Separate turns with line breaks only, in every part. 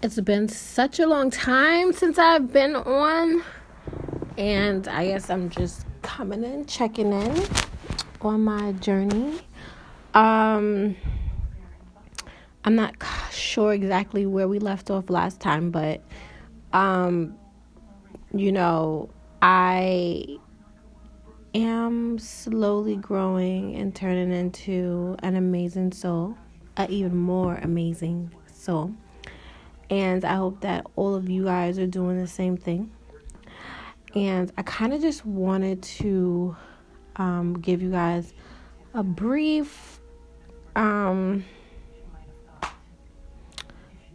It's been such a long time since I've been on, and I guess I'm just coming in, checking in on my journey. Um, I'm not sure exactly where we left off last time, but um, you know, I am slowly growing and turning into an amazing soul, an even more amazing soul. And I hope that all of you guys are doing the same thing. And I kind of just wanted to um, give you guys a brief, um,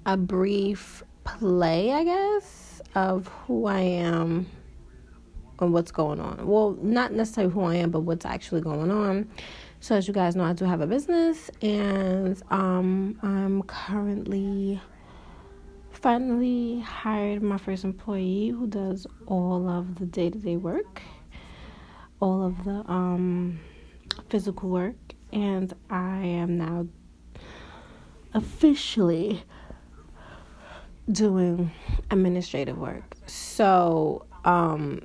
a brief play, I guess, of who I am and what's going on. Well, not necessarily who I am, but what's actually going on. So, as you guys know, I do have a business, and um, I'm currently finally hired my first employee who does all of the day to day work, all of the um, physical work, and I am now officially doing administrative work. So, um,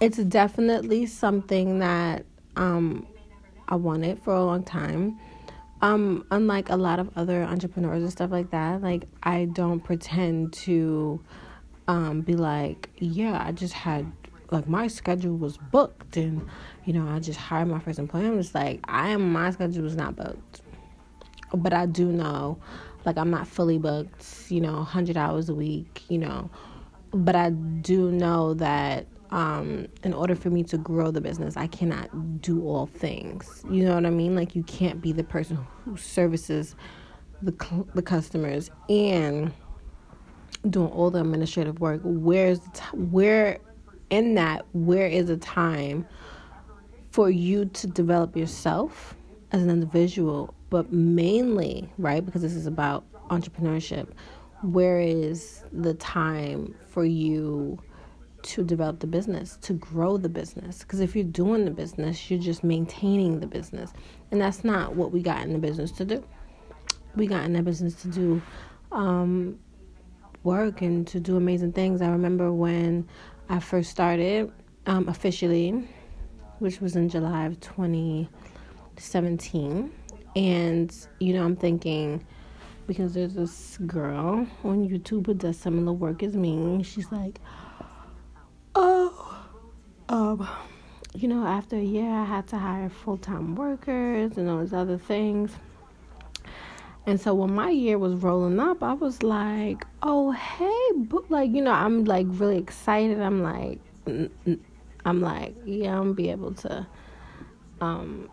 it's definitely something that um, I wanted for a long time. Um, unlike a lot of other entrepreneurs and stuff like that, like I don't pretend to um, be like, yeah, I just had like my schedule was booked and you know I just hired my first employee. I'm just like I am my schedule was not booked, but I do know like I'm not fully booked, you know, hundred hours a week, you know, but I do know that um, in order for me to grow the business, I cannot do all things. You know what I mean? Like you can't be the person who services the the customers and doing all the administrative work. Where's the t- where in that where is the time for you to develop yourself as an individual, but mainly, right? Because this is about entrepreneurship. Where is the time for you to develop the business, to grow the business. Because if you're doing the business, you're just maintaining the business. And that's not what we got in the business to do. We got in the business to do um, work and to do amazing things. I remember when I first started um, officially, which was in July of 2017. And, you know, I'm thinking, because there's this girl on YouTube who does similar work as me. She's like, um, you know, after a year, I had to hire full time workers and all these other things. And so when my year was rolling up, I was like, oh, hey, but like, you know, I'm like really excited. I'm like, I'm like, yeah, I'm gonna be able to, um,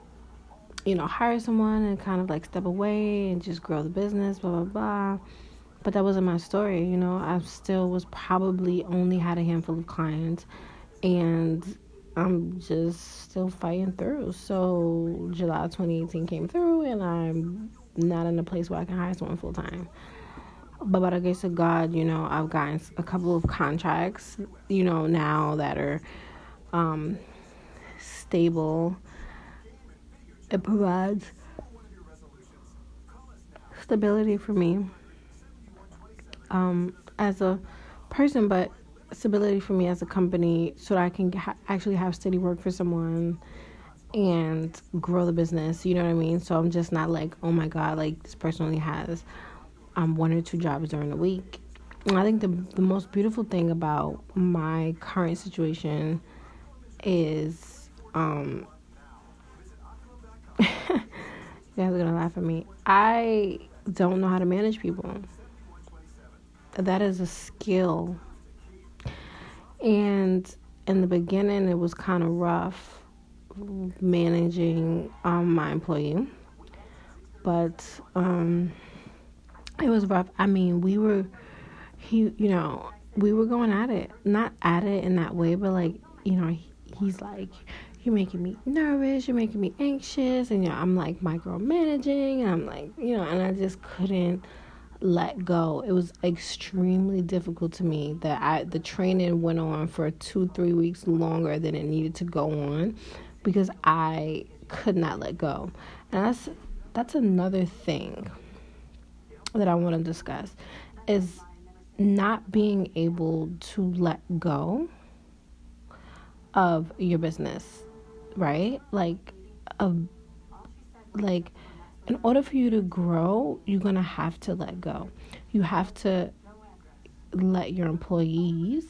you know, hire someone and kind of like step away and just grow the business, blah, blah, blah. But that wasn't my story, you know. I still was probably only had a handful of clients and I'm just still fighting through. So July 2018 came through and I'm not in a place where I can hire someone full time. But by the grace of God, you know, I've gotten a couple of contracts, you know, now that are um, stable. It provides stability for me um, as a person, but stability for me as a company so that I can ha- actually have steady work for someone and grow the business. You know what I mean? So I'm just not like, oh my god, like this person only has um one or two jobs during the week. And I think the the most beautiful thing about my current situation is um you guys are gonna laugh at me. I don't know how to manage people that is a skill. And in the beginning, it was kind of rough managing um, my employee, but um, it was rough. I mean, we were, he, you know, we were going at it, not at it in that way, but like, you know, he, he's like, you're making me nervous, you're making me anxious, and you know, I'm like micromanaging, and I'm like, you know, and I just couldn't let go. It was extremely difficult to me that I the training went on for 2-3 weeks longer than it needed to go on because I could not let go. And that's that's another thing that I want to discuss. is not being able to let go of your business, right? Like, of like, in order for you to grow, you're gonna have to let go. You have to let your employees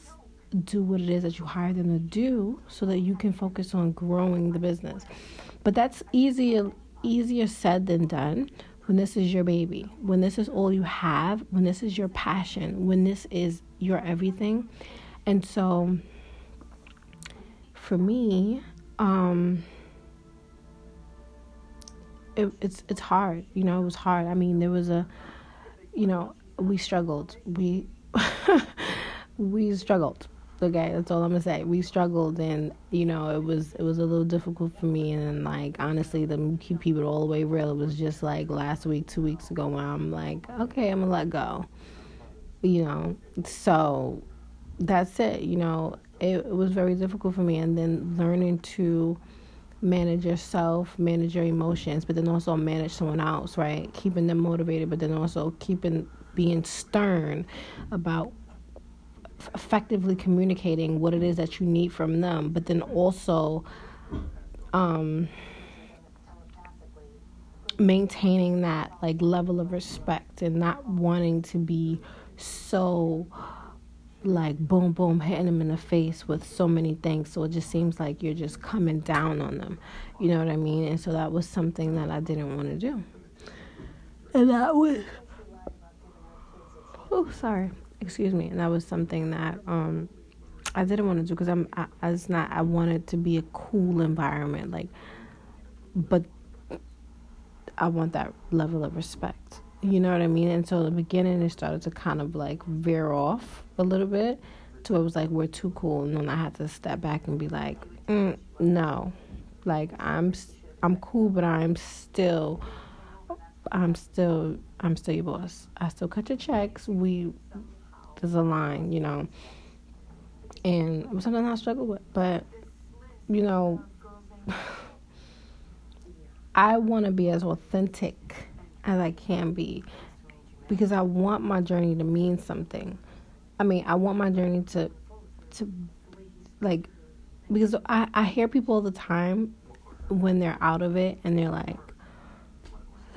do what it is that you hire them to do so that you can focus on growing the business. But that's easier easier said than done when this is your baby, when this is all you have, when this is your passion, when this is your everything. And so for me, um it, it's it's hard, you know, it was hard. I mean, there was a you know, we struggled. We we struggled. Okay that's all i'm gonna say. We struggled and you know it was it was a little difficult for me and like honestly to keep people all the way real. It was just like last week two weeks ago when i'm like okay i'm gonna let go you know. So that's it you know. It, it was very difficult for me and then learning to manage yourself manage your emotions but then also manage someone else right? Keeping them motivated but then also keeping being stern about effectively communicating what it is that you need from them, but then also um, maintaining that like level of respect and not wanting to be so like boom boom hitting them in the face with so many things. So it just seems like you're just coming down on them. You know what i mean? And so that was something that i didn't want to do. And that was oh sorry. Excuse me, and that was something that um I didn't want to do because I'm I, I not I wanted to be a cool environment like but I want that level of respect. You know what I mean? And so the beginning it started to kind of like veer off a little bit to it was like we're too cool and then I had to step back and be like, mm, no. Like I'm I'm cool but I'm still I'm still I'm still your boss. I still cut your checks. We there's a line, you know. And it was something I struggle with. But, you know, I want to be as authentic as I can be because I want my journey to mean something. I mean, I want my journey to to like because I I hear people all the time when they're out of it and they're like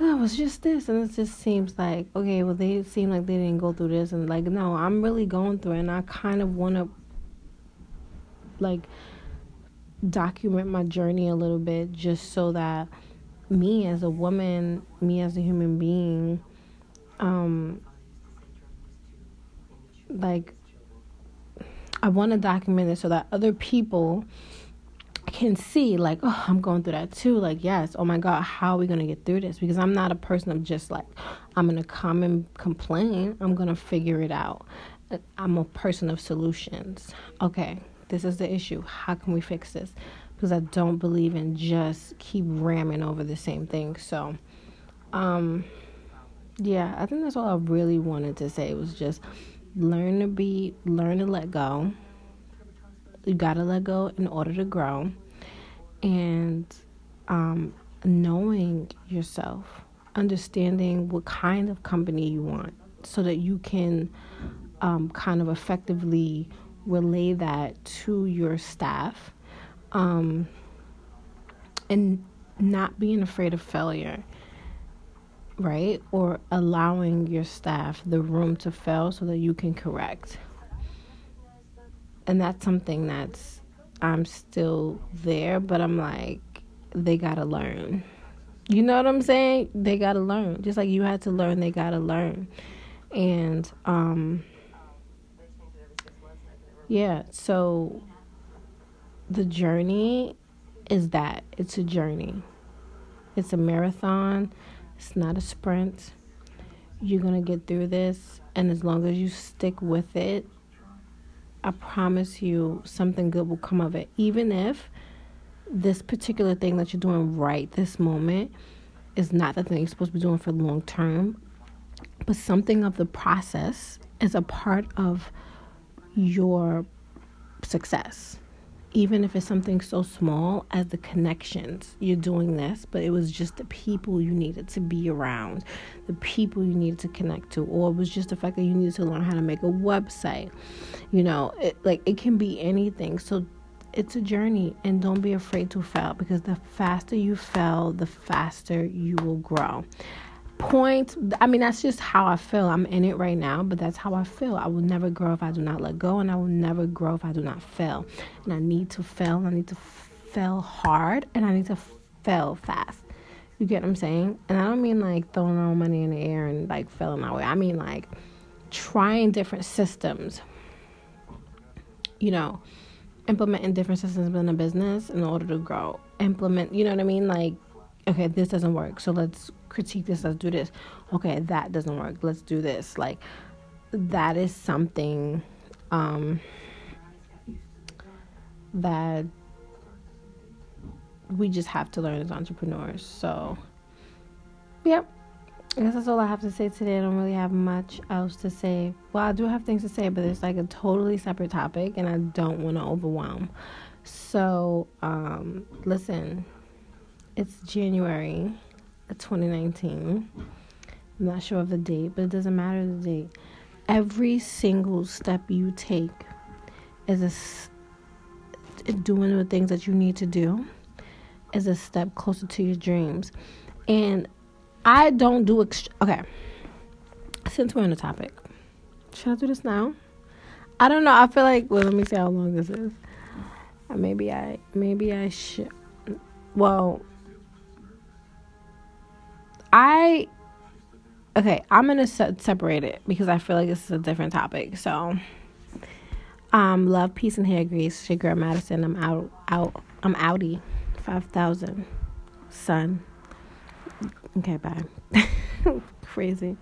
oh, it was just this and it just seems like okay well they seem like they didn't go through this and like no i'm really going through it and i kind of want to like document my journey a little bit just so that me as a woman me as a human being um like i want to document it so that other people can see like oh i'm going through that too. Like yes oh my god how are we going to get through this? Because i'm not a person of just like i'm going to come and complain. I'm going to figure it out. I'm a person of solutions. Okay this is the issue. How can we fix this because i don't believe in just keep ramming over the same thing so um yeah i think that's all i really wanted to say was just learn to be learn to let go. You got to let go in order to grow and um, knowing yourself, understanding what kind of company you want, so that you can um, kind of effectively relay that to your staff, um, and not being afraid of failure, right? Or allowing your staff the room to fail so that you can correct. And that's something that's I'm still there, but I'm like, they gotta learn. You know what I'm saying? They gotta learn. Just like you had to learn, they gotta learn. And um yeah, so the journey is that. It's a journey. It's a marathon. It's not a sprint. You're going to get through this and as long as you stick with it I promise you something good will come of it. Even if this particular thing that you're doing right this moment is not the thing you're supposed to be doing for long term, but something of the process is a part of your success. Even if it's something so small as the connections. You're doing this, but it was just the people you needed to be around, the people you needed to connect to, or it was just the fact that you needed to learn how to make a website. You know, it, like it can be anything. So it's a journey, and don't be afraid to fail because the faster you fail, the faster you will grow point i mean that's just how i feel. I'm in it right now but that's how i feel. I will never grow if i do not let go and i will never grow if i do not fail. And i need to fail i need to fail hard and i need to fail fast. You get what i'm saying? And i don't mean like throwing all money in the air and like failing my way. I mean like trying different systems. You know implementing different systems in a business in order to grow. Implement you know what i mean? Like okay this doesn't work so let's critique this, let's do this. Okay, that doesn't work. Let's do this. Like that is something um that we just have to learn as entrepreneurs. So yep. I guess that's all I have to say today. I don't really have much else to say. Well, I do have things to say, but it's like a totally separate topic and I don't want to overwhelm. So, um, listen, it's January 2019. I'm not sure of the date, but it doesn't matter the date. Every single step you take is a doing the things that you need to do is a step closer to your dreams. And I don't do ext- okay. Since we're on the topic, should I do this now? I don't know. I feel like well, let me see how long this is. Maybe I maybe I should. Well, I okay, I'm gonna se- separate it because I feel like this is a different topic. So, um, love, peace, and hair grease. Your girl Madison. I'm out, out. I'm outie. Five thousand. Son. Okay, bye. Crazy.